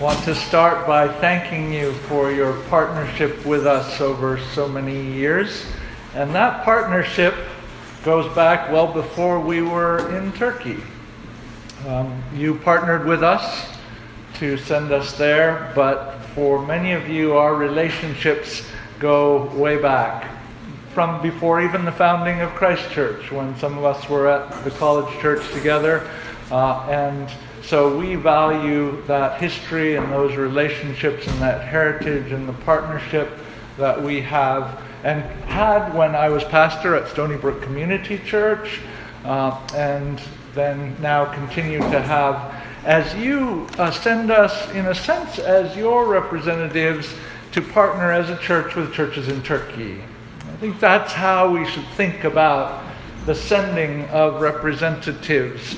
want to start by thanking you for your partnership with us over so many years. And that partnership goes back well before we were in Turkey. Um, you partnered with us to send us there, but for many of you, our relationships go way back. From before even the founding of Christ Church, when some of us were at the college church together. Uh, and so we value that history and those relationships and that heritage and the partnership that we have and had when I was pastor at Stony Brook Community Church, uh, and then now continue to have as you uh, send us, in a sense, as your representatives to partner as a church with churches in Turkey. I think that's how we should think about the sending of representatives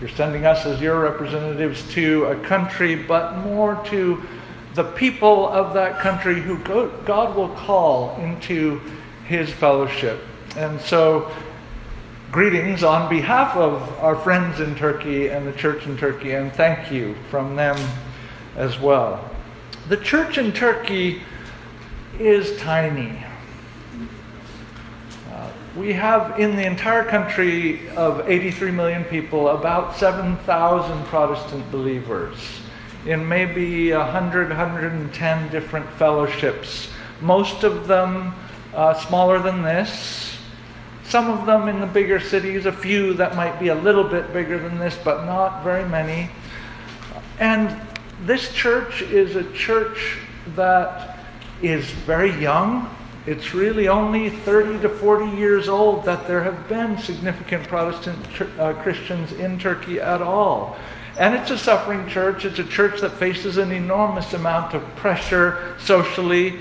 you're sending us as your representatives to a country, but more to the people of that country who God will call into his fellowship. And so, greetings on behalf of our friends in Turkey and the church in Turkey, and thank you from them as well. The church in Turkey is tiny. We have in the entire country of 83 million people about 7,000 Protestant believers in maybe 100, 110 different fellowships. Most of them uh, smaller than this. Some of them in the bigger cities, a few that might be a little bit bigger than this, but not very many. And this church is a church that is very young. It's really only 30 to 40 years old that there have been significant Protestant uh, Christians in Turkey at all. And it's a suffering church. It's a church that faces an enormous amount of pressure socially.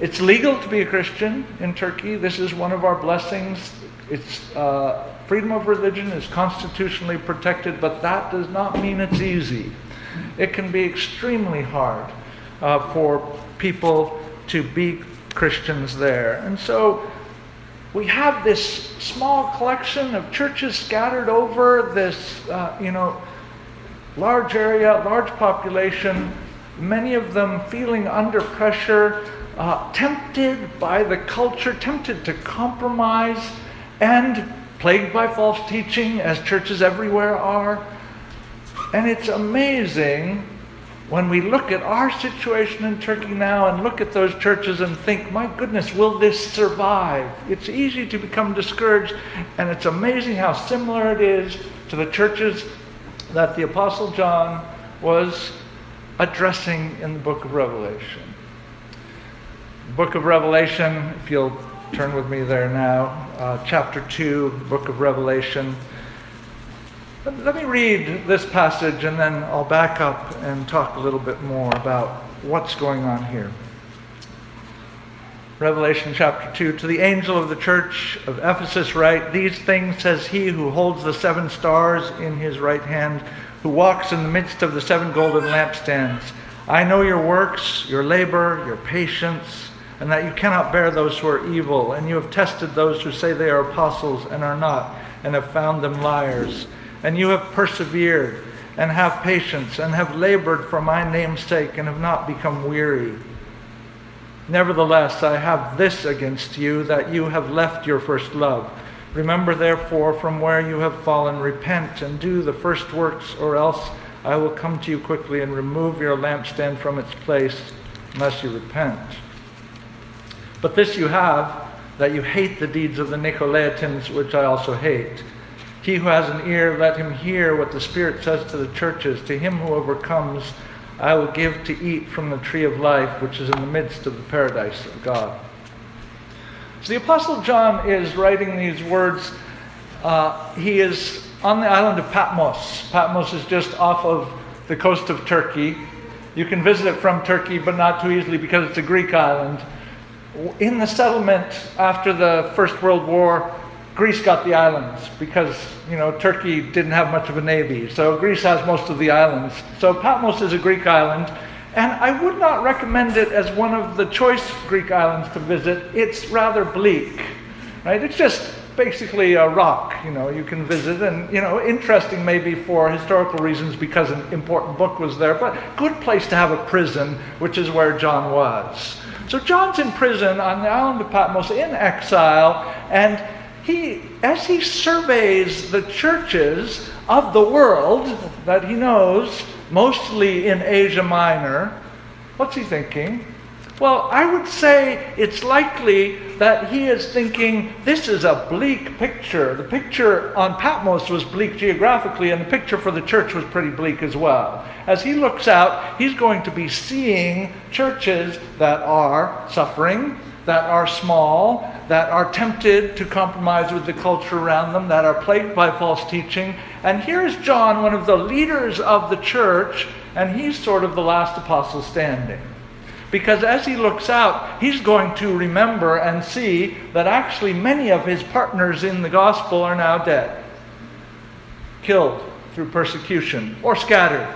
It's legal to be a Christian in Turkey. This is one of our blessings. It's uh, freedom of religion is constitutionally protected, but that does not mean it's easy. It can be extremely hard uh, for people to be Christians there. And so we have this small collection of churches scattered over this, uh, you know, large area, large population, many of them feeling under pressure, uh, tempted by the culture, tempted to compromise, and plagued by false teaching, as churches everywhere are. And it's amazing when we look at our situation in Turkey now and look at those churches and think, my goodness, will this survive? It's easy to become discouraged, and it's amazing how similar it is to the churches that the Apostle John was addressing in the book of Revelation. The book of Revelation, if you'll turn with me there now, uh, chapter 2, book of Revelation. Let me read this passage and then I'll back up and talk a little bit more about what's going on here. Revelation chapter 2 To the angel of the church of Ephesus, write, These things says he who holds the seven stars in his right hand, who walks in the midst of the seven golden lampstands. I know your works, your labor, your patience, and that you cannot bear those who are evil, and you have tested those who say they are apostles and are not, and have found them liars and you have persevered and have patience and have labored for my name's sake and have not become weary. Nevertheless, I have this against you that you have left your first love. Remember, therefore, from where you have fallen, repent and do the first works, or else I will come to you quickly and remove your lampstand from its place, unless you repent. But this you have, that you hate the deeds of the Nicolaitans, which I also hate. He who has an ear, let him hear what the Spirit says to the churches. To him who overcomes, I will give to eat from the tree of life, which is in the midst of the paradise of God. So the Apostle John is writing these words. Uh, he is on the island of Patmos. Patmos is just off of the coast of Turkey. You can visit it from Turkey, but not too easily because it's a Greek island. In the settlement after the First World War, Greece got the islands because, you know, Turkey didn't have much of a navy. So Greece has most of the islands. So Patmos is a Greek island. And I would not recommend it as one of the choice Greek islands to visit. It's rather bleak, right? It's just basically a rock, you know, you can visit and, you know, interesting maybe for historical reasons because an important book was there, but good place to have a prison, which is where John was. So John's in prison on the island of Patmos in exile, and he, as he surveys the churches of the world that he knows, mostly in Asia Minor, what's he thinking? Well, I would say it's likely that he is thinking this is a bleak picture. The picture on Patmos was bleak geographically, and the picture for the church was pretty bleak as well. As he looks out, he's going to be seeing churches that are suffering, that are small, that are tempted to compromise with the culture around them, that are plagued by false teaching. And here's John, one of the leaders of the church, and he's sort of the last apostle standing. Because as he looks out, he's going to remember and see that actually many of his partners in the gospel are now dead, killed through persecution, or scattered.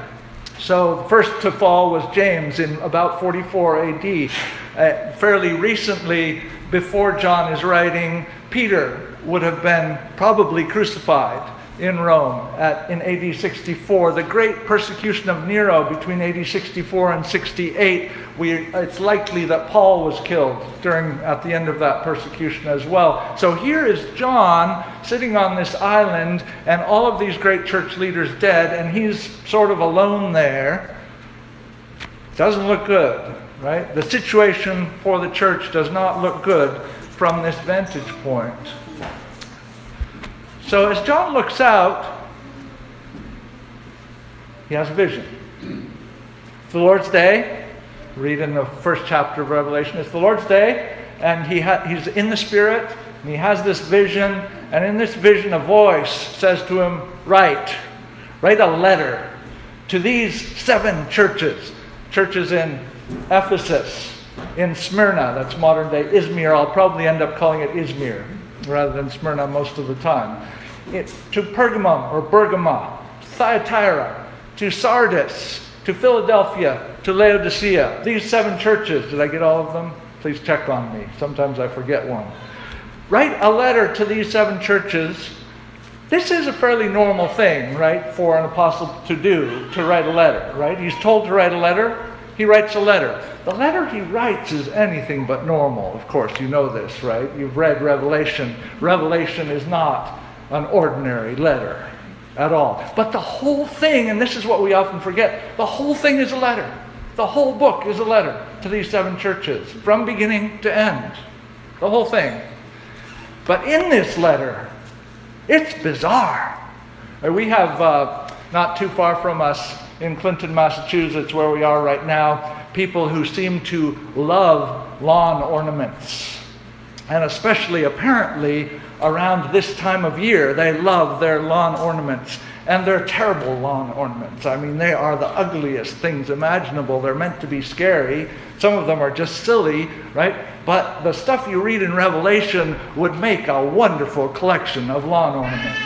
So the first to fall was James in about 44 AD. Uh, fairly recently, before John is writing, Peter would have been probably crucified in Rome at, in AD 64. The great persecution of Nero between AD 64 and 68, we, it's likely that Paul was killed during, at the end of that persecution as well. So here is John sitting on this island, and all of these great church leaders dead, and he's sort of alone there. Doesn't look good, right? The situation for the church does not look good from this vantage point. So as John looks out, he has a vision. It's the Lord's day. Read in the first chapter of Revelation. It's the Lord's day, and he ha- he's in the Spirit, and he has this vision. And in this vision, a voice says to him, Write, write a letter to these seven churches. Churches in Ephesus, in Smyrna, that's modern day Izmir. I'll probably end up calling it Izmir rather than Smyrna most of the time to Pergamum or Bergama, Thyatira, to Sardis, to Philadelphia, to Laodicea. These seven churches, did I get all of them? Please check on me. Sometimes I forget one. Write a letter to these seven churches. This is a fairly normal thing, right, for an apostle to do, to write a letter, right? He's told to write a letter, he writes a letter. The letter he writes is anything but normal, of course, you know this, right? You've read Revelation. Revelation is not an ordinary letter at all. But the whole thing, and this is what we often forget, the whole thing is a letter. The whole book is a letter to these seven churches, from beginning to end. The whole thing. But in this letter, it's bizarre. Uh, we have, uh, not too far from us, in Clinton, Massachusetts, where we are right now, people who seem to love lawn ornaments. And especially, apparently, around this time of year, they love their lawn ornaments. And they're terrible lawn ornaments. I mean, they are the ugliest things imaginable. They're meant to be scary. Some of them are just silly, right? But the stuff you read in Revelation would make a wonderful collection of lawn ornaments.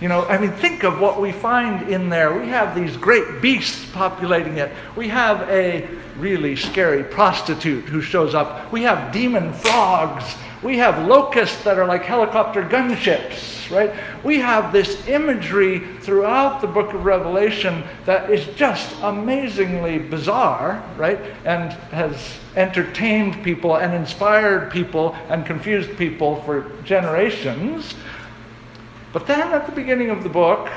You know, I mean, think of what we find in there. We have these great beasts populating it. We have a really scary prostitute who shows up. We have demon frogs we have locusts that are like helicopter gunships, right? We have this imagery throughout the book of Revelation that is just amazingly bizarre, right? And has entertained people and inspired people and confused people for generations. But then at the beginning of the book,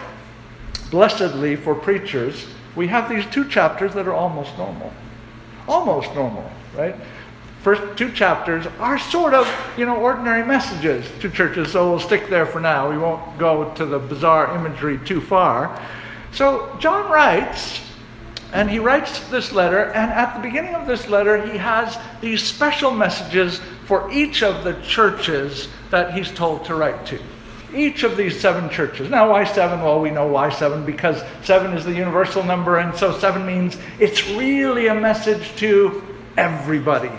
blessedly for preachers, we have these two chapters that are almost normal. Almost normal, right? First two chapters are sort of, you know, ordinary messages to churches, so we'll stick there for now. We won't go to the bizarre imagery too far. So John writes, and he writes this letter, and at the beginning of this letter, he has these special messages for each of the churches that he's told to write to. Each of these seven churches. Now, why seven? Well, we know why seven because seven is the universal number, and so seven means it's really a message to everybody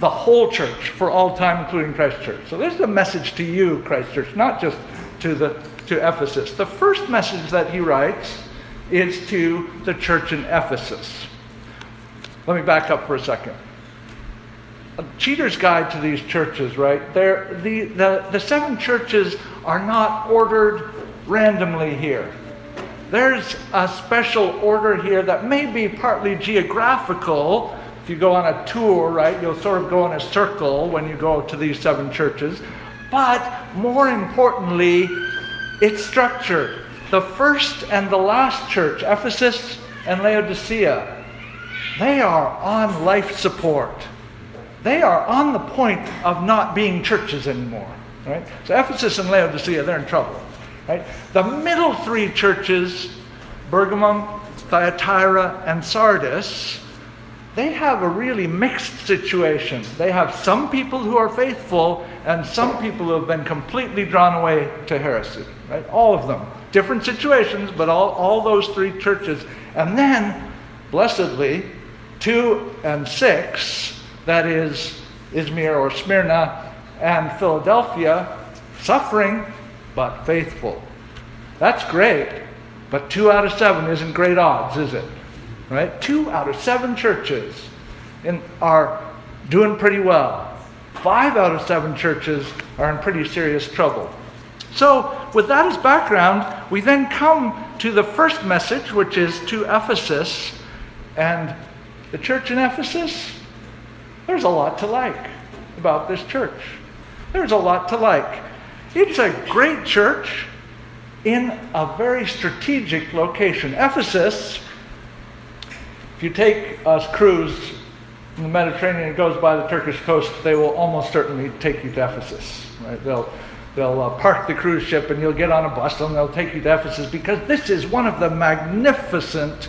the whole church for all time, including Christ Church. So this is a message to you, Christ Church, not just to the to Ephesus. The first message that he writes is to the church in Ephesus. Let me back up for a second. a cheater's guide to these churches, right? They're, the, the, the seven churches are not ordered randomly here. There's a special order here that may be partly geographical. If you go on a tour, right, you'll sort of go in a circle when you go to these seven churches. But more importantly, it's structured. The first and the last church, Ephesus and Laodicea, they are on life support. They are on the point of not being churches anymore. Right? So Ephesus and Laodicea, they're in trouble. Right? The middle three churches, Pergamum, Thyatira, and Sardis, they have a really mixed situation. They have some people who are faithful and some people who have been completely drawn away to heresy. Right? All of them. Different situations, but all, all those three churches. And then, blessedly, two and six, that is Izmir or Smyrna and Philadelphia, suffering but faithful. That's great, but two out of seven isn't great odds, is it? Right? Two out of seven churches in, are doing pretty well. Five out of seven churches are in pretty serious trouble. So, with that as background, we then come to the first message, which is to Ephesus. And the church in Ephesus, there's a lot to like about this church. There's a lot to like. It's a great church in a very strategic location. Ephesus, if you take a cruise in the Mediterranean and goes by the Turkish coast, they will almost certainly take you to Ephesus. Right? They'll, they'll uh, park the cruise ship and you'll get on a bus and they'll take you to Ephesus because this is one of the magnificent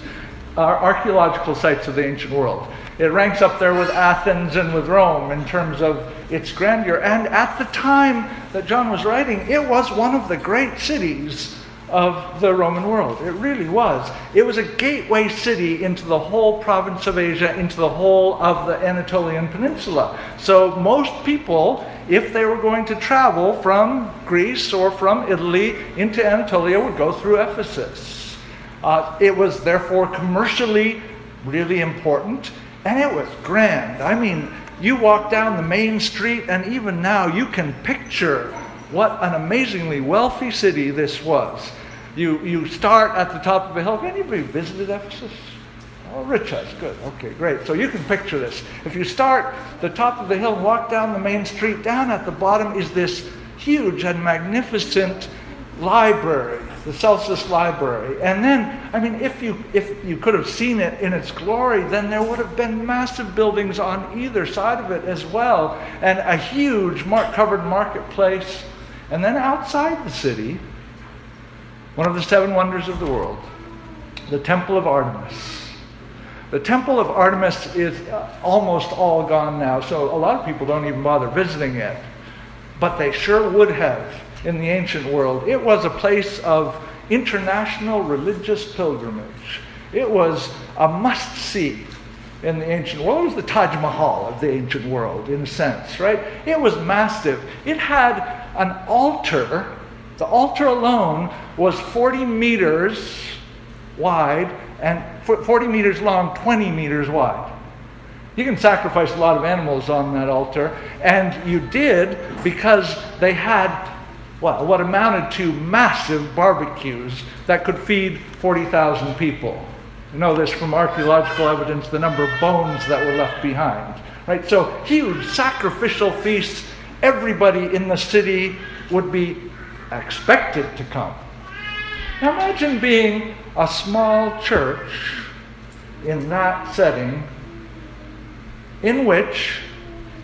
uh, archaeological sites of the ancient world. It ranks up there with Athens and with Rome in terms of its grandeur. And at the time that John was writing, it was one of the great cities of the Roman world. It really was. It was a gateway city into the whole province of Asia, into the whole of the Anatolian Peninsula. So most people, if they were going to travel from Greece or from Italy into Anatolia, would go through Ephesus. Uh, it was therefore commercially really important. And it was grand. I mean, you walk down the main street, and even now you can picture what an amazingly wealthy city this was. You, you start at the top of a hill. Have anybody visited Ephesus? Oh, Rich has. Good. Okay, great. So you can picture this. If you start the top of the hill walk down the main street, down at the bottom is this huge and magnificent library the Celsus Library. And then, I mean, if you, if you could have seen it in its glory, then there would have been massive buildings on either side of it as well, and a huge mark covered marketplace. And then outside the city, one of the seven wonders of the world, the Temple of Artemis. The Temple of Artemis is uh, almost all gone now, so a lot of people don't even bother visiting it. But they sure would have in the ancient world. It was a place of international religious pilgrimage. It was a must see in the ancient world. It was the Taj Mahal of the ancient world, in a sense, right? It was massive. It had an altar. The altar alone was 40 meters wide and 40 meters long, 20 meters wide. You can sacrifice a lot of animals on that altar, and you did because they had well, what amounted to massive barbecues that could feed 40,000 people. You know this from archaeological evidence, the number of bones that were left behind. Right? So, huge sacrificial feasts. Everybody in the city would be expected to come. Now, imagine being a small church in that setting in which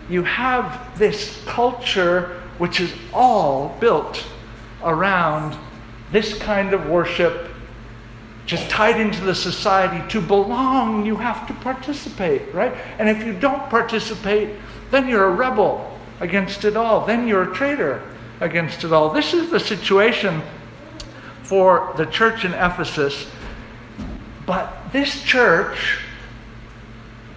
you have this culture which is all built around this kind of worship, just tied into the society. To belong, you have to participate, right? And if you don't participate, then you're a rebel against it all. Then you're a traitor against it all. This is the situation for the church in Ephesus. But this church,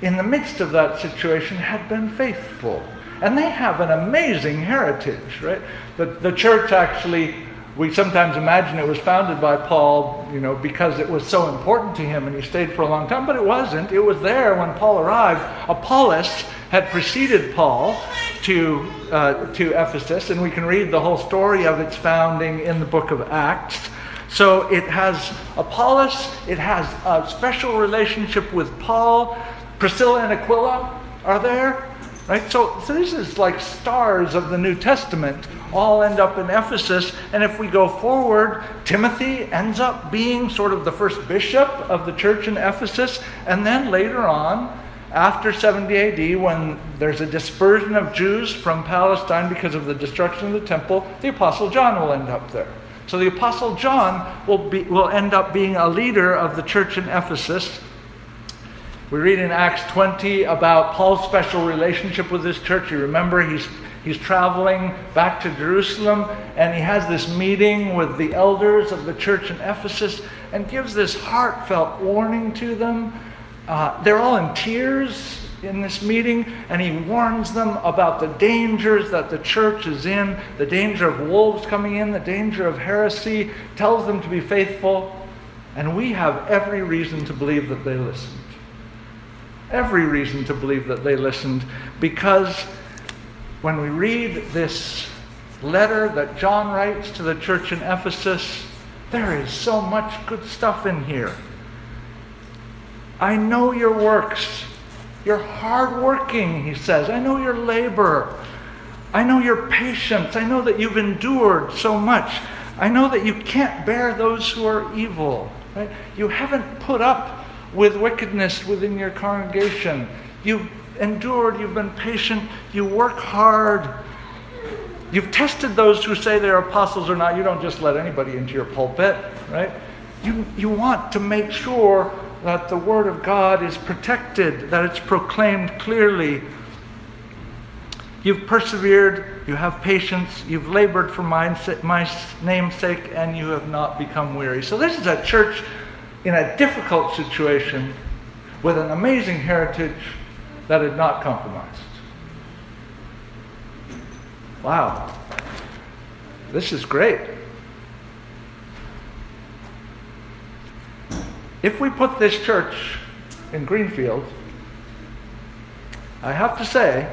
in the midst of that situation, had been faithful. And they have an amazing heritage, right? The, the church actually, we sometimes imagine it was founded by Paul, you know, because it was so important to him and he stayed for a long time, but it wasn't. It was there when Paul arrived. Apollos had preceded Paul to, uh, to Ephesus, and we can read the whole story of its founding in the book of Acts. So it has Apollos, it has a special relationship with Paul. Priscilla and Aquila are there, right? So, so this is like stars of the New Testament all end up in Ephesus. And if we go forward, Timothy ends up being sort of the first bishop of the church in Ephesus. And then later on, after 70 AD, when there's a dispersion of Jews from Palestine because of the destruction of the temple, the Apostle John will end up there. So the Apostle John will, be, will end up being a leader of the church in Ephesus. We read in Acts 20 about Paul's special relationship with this church. You remember he's, he's traveling back to Jerusalem and he has this meeting with the elders of the church in Ephesus and gives this heartfelt warning to them. Uh, they're all in tears in this meeting, and he warns them about the dangers that the church is in the danger of wolves coming in, the danger of heresy, tells them to be faithful, and we have every reason to believe that they listened. Every reason to believe that they listened because when we read this letter that John writes to the church in Ephesus, there is so much good stuff in here. I know your works. You're hardworking, he says. I know your labor. I know your patience. I know that you've endured so much. I know that you can't bear those who are evil. Right? You haven't put up with wickedness within your congregation. You've endured, you've been patient, you work hard. You've tested those who say they're apostles or not. You don't just let anybody into your pulpit, right? You, you want to make sure that the Word of God is protected, that it's proclaimed clearly. You've persevered, you have patience, you've labored for my, my name's sake, and you have not become weary. So, this is a church in a difficult situation with an amazing heritage that had not compromised. Wow. This is great. If we put this church in Greenfield, I have to say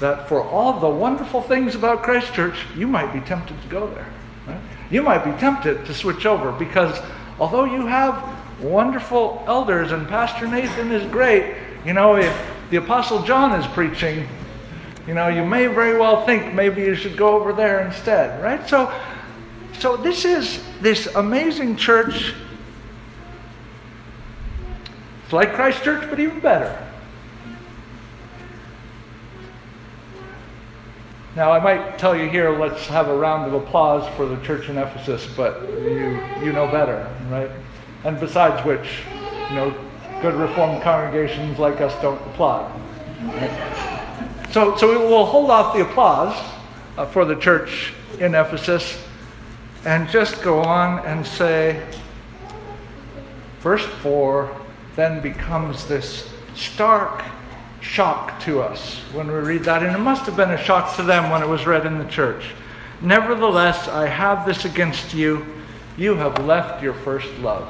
that for all the wonderful things about Christ Church, you might be tempted to go there. Right? You might be tempted to switch over because although you have wonderful elders and Pastor Nathan is great, you know, if the Apostle John is preaching, you know, you may very well think maybe you should go over there instead, right? So, so this is this amazing church it's like Christ Church, but even better. Now, I might tell you here, let's have a round of applause for the church in Ephesus, but you, you know better, right? And besides which, you know, good Reformed congregations like us don't applaud. So, so we will hold off the applause uh, for the church in Ephesus and just go on and say, verse 4 then becomes this stark shock to us when we read that. And it must have been a shock to them when it was read in the church. Nevertheless, I have this against you. You have left your first love.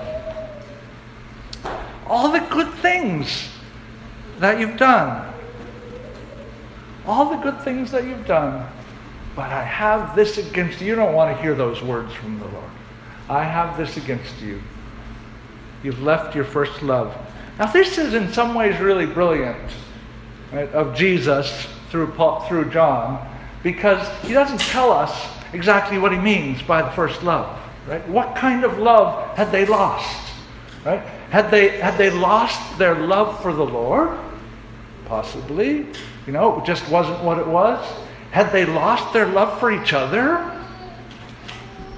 All the good things that you've done, all the good things that you've done, but I have this against you. You don't want to hear those words from the Lord. I have this against you. You've left your first love. Now, this is in some ways really brilliant right, of Jesus through, Paul, through John because he doesn't tell us exactly what he means by the first love. Right? What kind of love had they lost? Right? Had they, had they lost their love for the Lord? Possibly. You know, it just wasn't what it was. Had they lost their love for each other?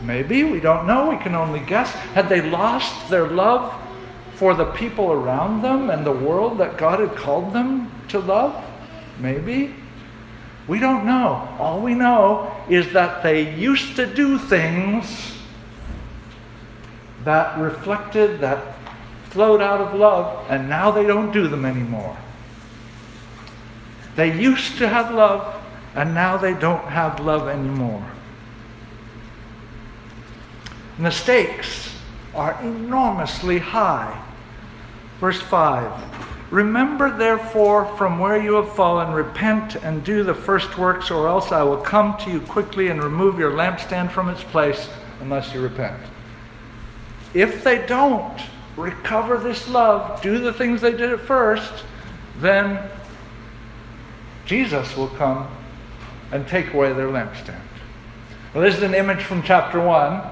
Maybe, we don't know, we can only guess. Had they lost their love for the people around them and the world that God had called them to love? Maybe. We don't know. All we know is that they used to do things that reflected, that flowed out of love, and now they don't do them anymore. They used to have love, and now they don't have love anymore. And the stakes are enormously high. Verse 5 Remember, therefore, from where you have fallen, repent and do the first works, or else I will come to you quickly and remove your lampstand from its place unless you repent. If they don't recover this love, do the things they did at first, then Jesus will come and take away their lampstand. Well, this is an image from chapter 1.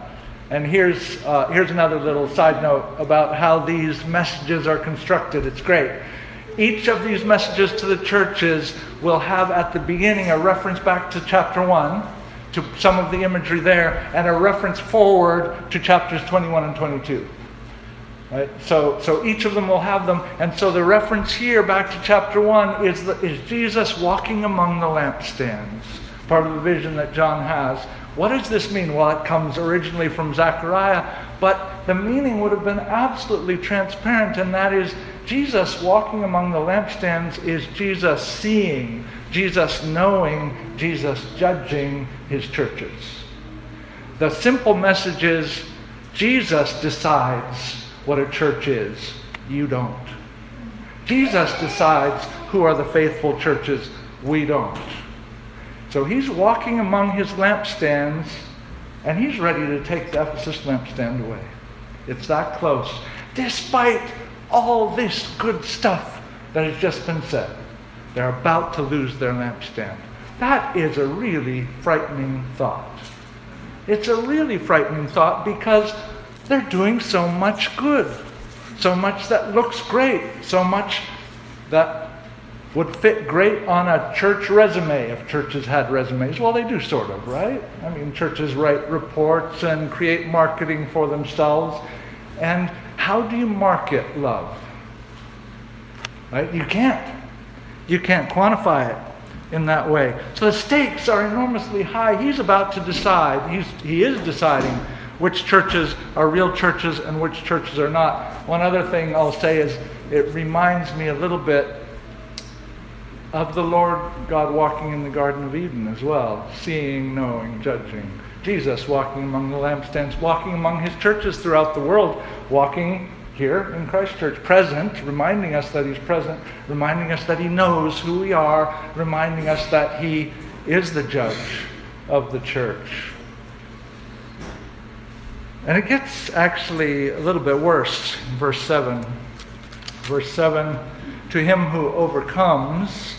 And here's, uh, here's another little side note about how these messages are constructed. It's great. Each of these messages to the churches will have at the beginning a reference back to chapter 1, to some of the imagery there, and a reference forward to chapters 21 and 22. Right? So, so each of them will have them. And so the reference here back to chapter 1 is, the, is Jesus walking among the lampstands, part of the vision that John has. What does this mean? Well, it comes originally from Zechariah, but the meaning would have been absolutely transparent, and that is Jesus walking among the lampstands is Jesus seeing, Jesus knowing, Jesus judging his churches. The simple message is Jesus decides what a church is. You don't. Jesus decides who are the faithful churches. We don't. So he's walking among his lampstands and he's ready to take the Ephesus lampstand away. It's that close. Despite all this good stuff that has just been said, they're about to lose their lampstand. That is a really frightening thought. It's a really frightening thought because they're doing so much good, so much that looks great, so much that would fit great on a church resume if churches had resumes. Well, they do sort of, right? I mean, churches write reports and create marketing for themselves. And how do you market love? Right? You can't. You can't quantify it in that way. So the stakes are enormously high. He's about to decide, he's, he is deciding which churches are real churches and which churches are not. One other thing I'll say is it reminds me a little bit of the Lord God walking in the Garden of Eden as well, seeing, knowing, judging. Jesus walking among the lampstands, walking among his churches throughout the world, walking here in Christ Church, present, reminding us that he's present, reminding us that he knows who we are, reminding us that he is the judge of the church. And it gets actually a little bit worse in verse 7. Verse 7 To him who overcomes,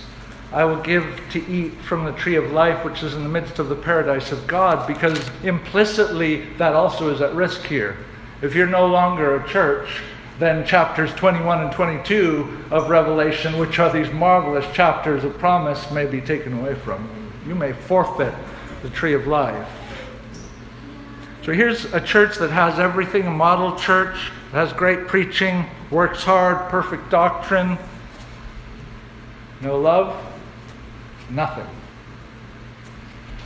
I will give to eat from the tree of life, which is in the midst of the paradise of God, because implicitly that also is at risk here. If you're no longer a church, then chapters 21 and 22 of Revelation, which are these marvelous chapters of promise, may be taken away from you. You may forfeit the tree of life. So here's a church that has everything a model church, has great preaching, works hard, perfect doctrine. No love, nothing.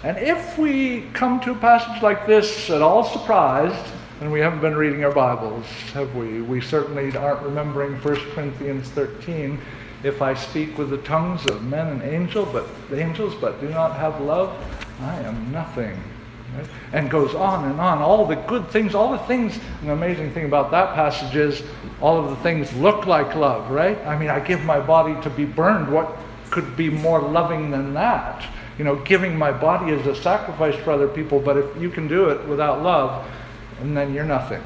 And if we come to a passage like this at all surprised, and we haven't been reading our Bibles, have we? We certainly aren't remembering 1 Corinthians 13. If I speak with the tongues of men and angel, but angels, but do not have love, I am nothing. And goes on and on. All the good things, all the things. the amazing thing about that passage is all of the things look like love, right? I mean, I give my body to be burned. What could be more loving than that? You know, giving my body as a sacrifice for other people, but if you can do it without love, and then you're nothing.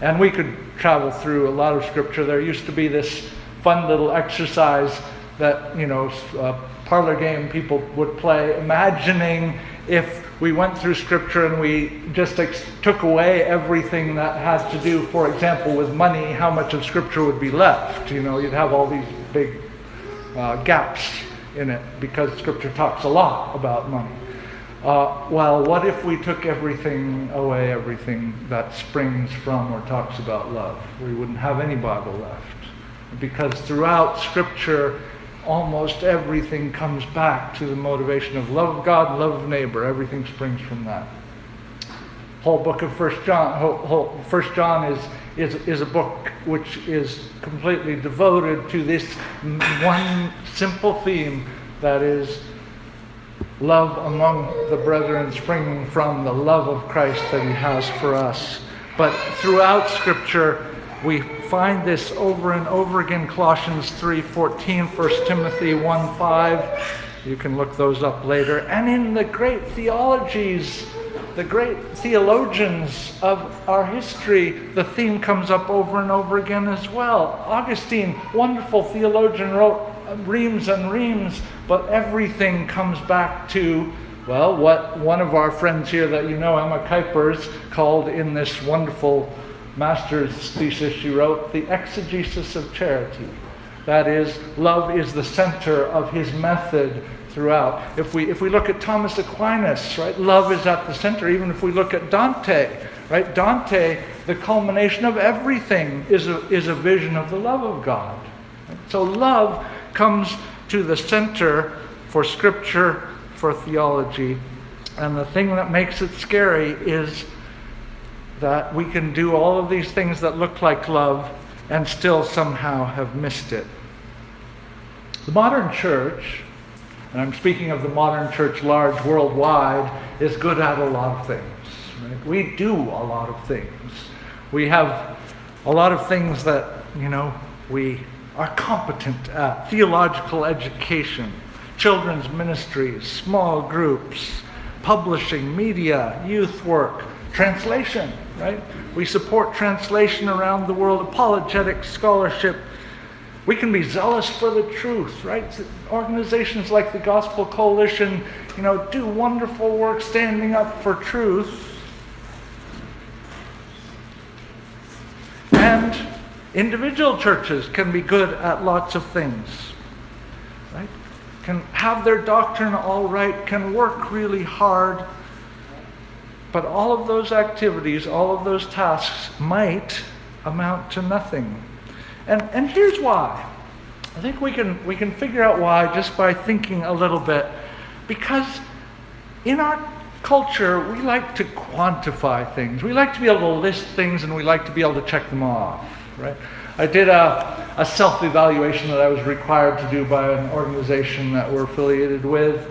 And we could travel through a lot of scripture. There used to be this fun little exercise that, you know, a uh, parlor game people would play, imagining if we went through scripture and we just ex- took away everything that had to do, for example, with money, how much of scripture would be left? You know, you'd have all these big uh, gaps in it because scripture talks a lot about money. Uh, well, what if we took everything away, everything that springs from or talks about love? We wouldn't have any Bible left. Because throughout Scripture, almost everything comes back to the motivation of love of God, love of neighbor. Everything springs from that. Whole book of First John, whole, whole, First John is, is, is a book which is completely devoted to this one simple theme that is love among the brethren springing from the love of Christ that he has for us. But throughout Scripture, we find this over and over again Colossians 3:14, 1 Timothy 1:5. You can look those up later. And in the great theologies, the great theologians of our history, the theme comes up over and over again as well. Augustine, wonderful theologian, wrote um, reams and reams, but everything comes back to well, what one of our friends here that you know, Emma Kuypers, called in this wonderful master's thesis she wrote, the exegesis of charity. That is, love is the center of his method throughout. If we, if we look at Thomas Aquinas, right, love is at the center. Even if we look at Dante, right, Dante, the culmination of everything is a, is a vision of the love of God. So love comes to the center for Scripture for theology. And the thing that makes it scary is that we can do all of these things that look like love and still somehow have missed it. The modern church, and I'm speaking of the modern church large worldwide, is good at a lot of things. Right? We do a lot of things. We have a lot of things that, you know, we are competent at theological education, children's ministries, small groups, publishing, media, youth work, translation, right? We support translation around the world, apologetic scholarship. We can be zealous for the truth, right? Organizations like the Gospel Coalition, you know, do wonderful work standing up for truth. And individual churches can be good at lots of things right? can have their doctrine all right, can work really hard. But all of those activities, all of those tasks might amount to nothing. And, and here's why. I think we can, we can figure out why just by thinking a little bit. Because in our culture, we like to quantify things. We like to be able to list things and we like to be able to check them off, right? I did a, a self evaluation that I was required to do by an organization that we're affiliated with.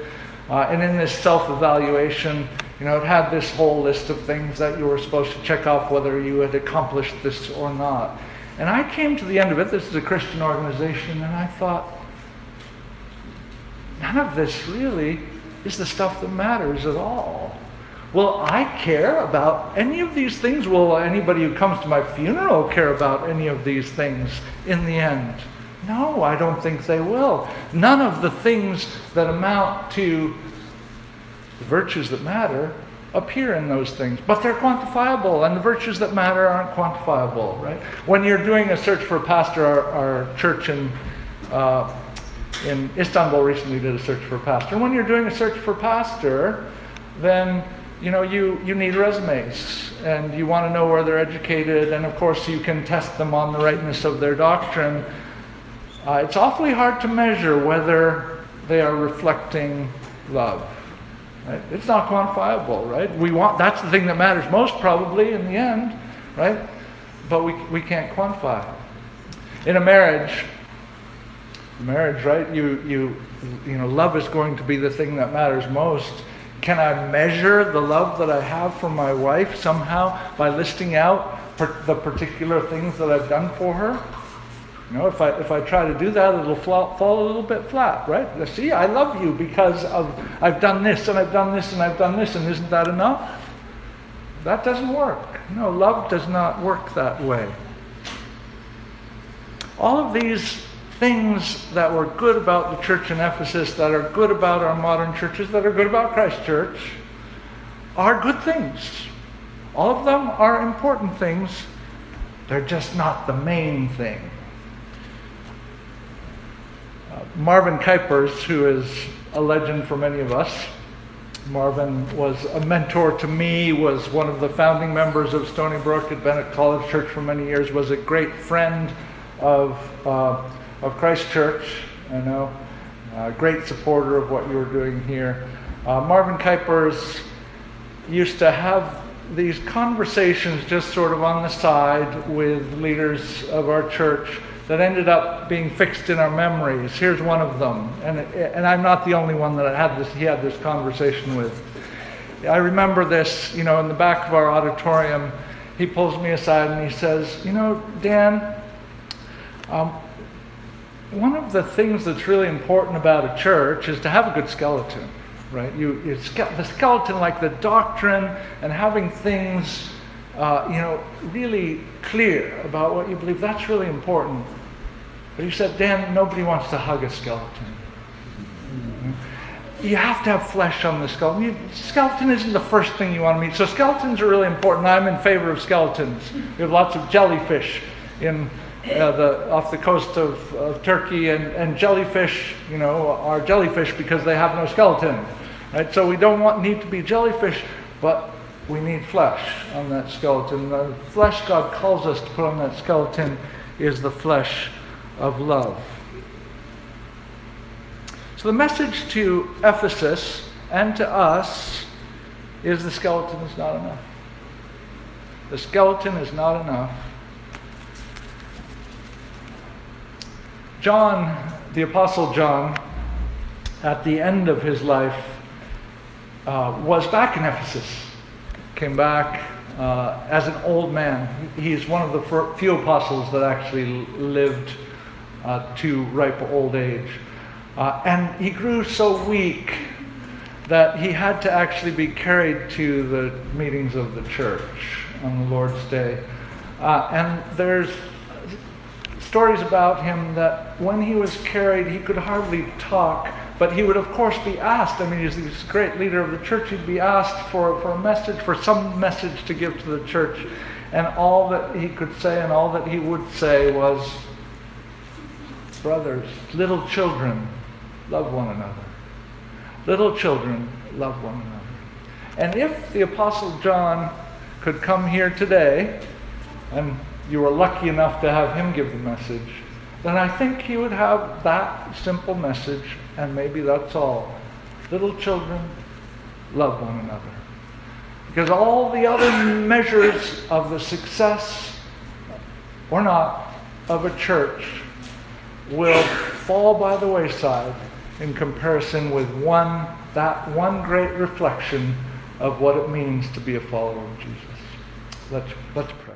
Uh, and in this self evaluation, you know, it had this whole list of things that you were supposed to check off whether you had accomplished this or not. And I came to the end of it. This is a Christian organization, and I thought, none of this really is the stuff that matters at all. Will I care about any of these things? Will anybody who comes to my funeral care about any of these things in the end? No, I don't think they will. None of the things that amount to the virtues that matter appear in those things, but they're quantifiable, and the virtues that matter aren't quantifiable, right? When you're doing a search for a pastor, our, our church in, uh, in Istanbul recently did a search for a pastor. And when you're doing a search for pastor, then you know, you, you need resumes and you want to know where they're educated, and of course, you can test them on the rightness of their doctrine. Uh, it's awfully hard to measure whether they are reflecting love. Right? It's not quantifiable, right? We want that's the thing that matters most probably in the end, right? But we, we can't quantify. In a marriage, marriage, right? You you you know, love is going to be the thing that matters most. Can I measure the love that I have for my wife somehow by listing out per- the particular things that I've done for her? You know, if I, if I try to do that, it'll fall, fall a little bit flat, right? See, I love you because of I've done this and I've done this and I've done this, and isn't that enough? That doesn't work. No, love does not work that way. All of these things that were good about the church in Ephesus, that are good about our modern churches, that are good about Christ Church, are good things. All of them are important things. They're just not the main thing. Marvin Kuypers, who is a legend for many of us, Marvin was a mentor to me, was one of the founding members of Stony Brook had been at College Church for many years, was a great friend of uh, of Christ Church. I know, a great supporter of what you were doing here. Uh, Marvin Kuypers used to have these conversations just sort of on the side with leaders of our church that ended up being fixed in our memories. Here's one of them, and, and I'm not the only one that I had this, he had this conversation with. I remember this, you know, in the back of our auditorium, he pulls me aside and he says, You know, Dan, Um, one of the things that's really important about a church is to have a good skeleton, right? You, you the skeleton, like the doctrine and having things, uh, you know, really clear about what you believe. That's really important. But you said, Dan, nobody wants to hug a skeleton. You have to have flesh on the skeleton. You, skeleton isn't the first thing you want to meet. So skeletons are really important. I'm in favor of skeletons. We have lots of jellyfish in uh, the, off the coast of, of Turkey, and, and jellyfish, you know, are jellyfish because they have no skeleton. Right? So we don't want, need to be jellyfish, but we need flesh on that skeleton. The flesh God calls us to put on that skeleton is the flesh of love. So the message to Ephesus and to us is the skeleton is not enough. The skeleton is not enough. John, the Apostle John, at the end of his life, uh, was back in Ephesus. Came back uh, as an old man. He's one of the few apostles that actually lived to ripe old age. Uh, and he grew so weak that he had to actually be carried to the meetings of the church on the Lord's Day. Uh, and there's stories about him that when he was carried, he could hardly talk, but he would, of course, be asked. I mean, he's this great leader of the church. He'd be asked for, for a message, for some message to give to the church. And all that he could say and all that he would say was, Brothers, little children, love one another. Little children, love one another. And if the Apostle John could come here today, and you were lucky enough to have him give the message, then I think he would have that simple message, and maybe that's all. Little children, love one another. Because all the other measures of the success or not of a church will fall by the wayside in comparison with one, that one great reflection of what it means to be a follower of Jesus. Let's, let's pray.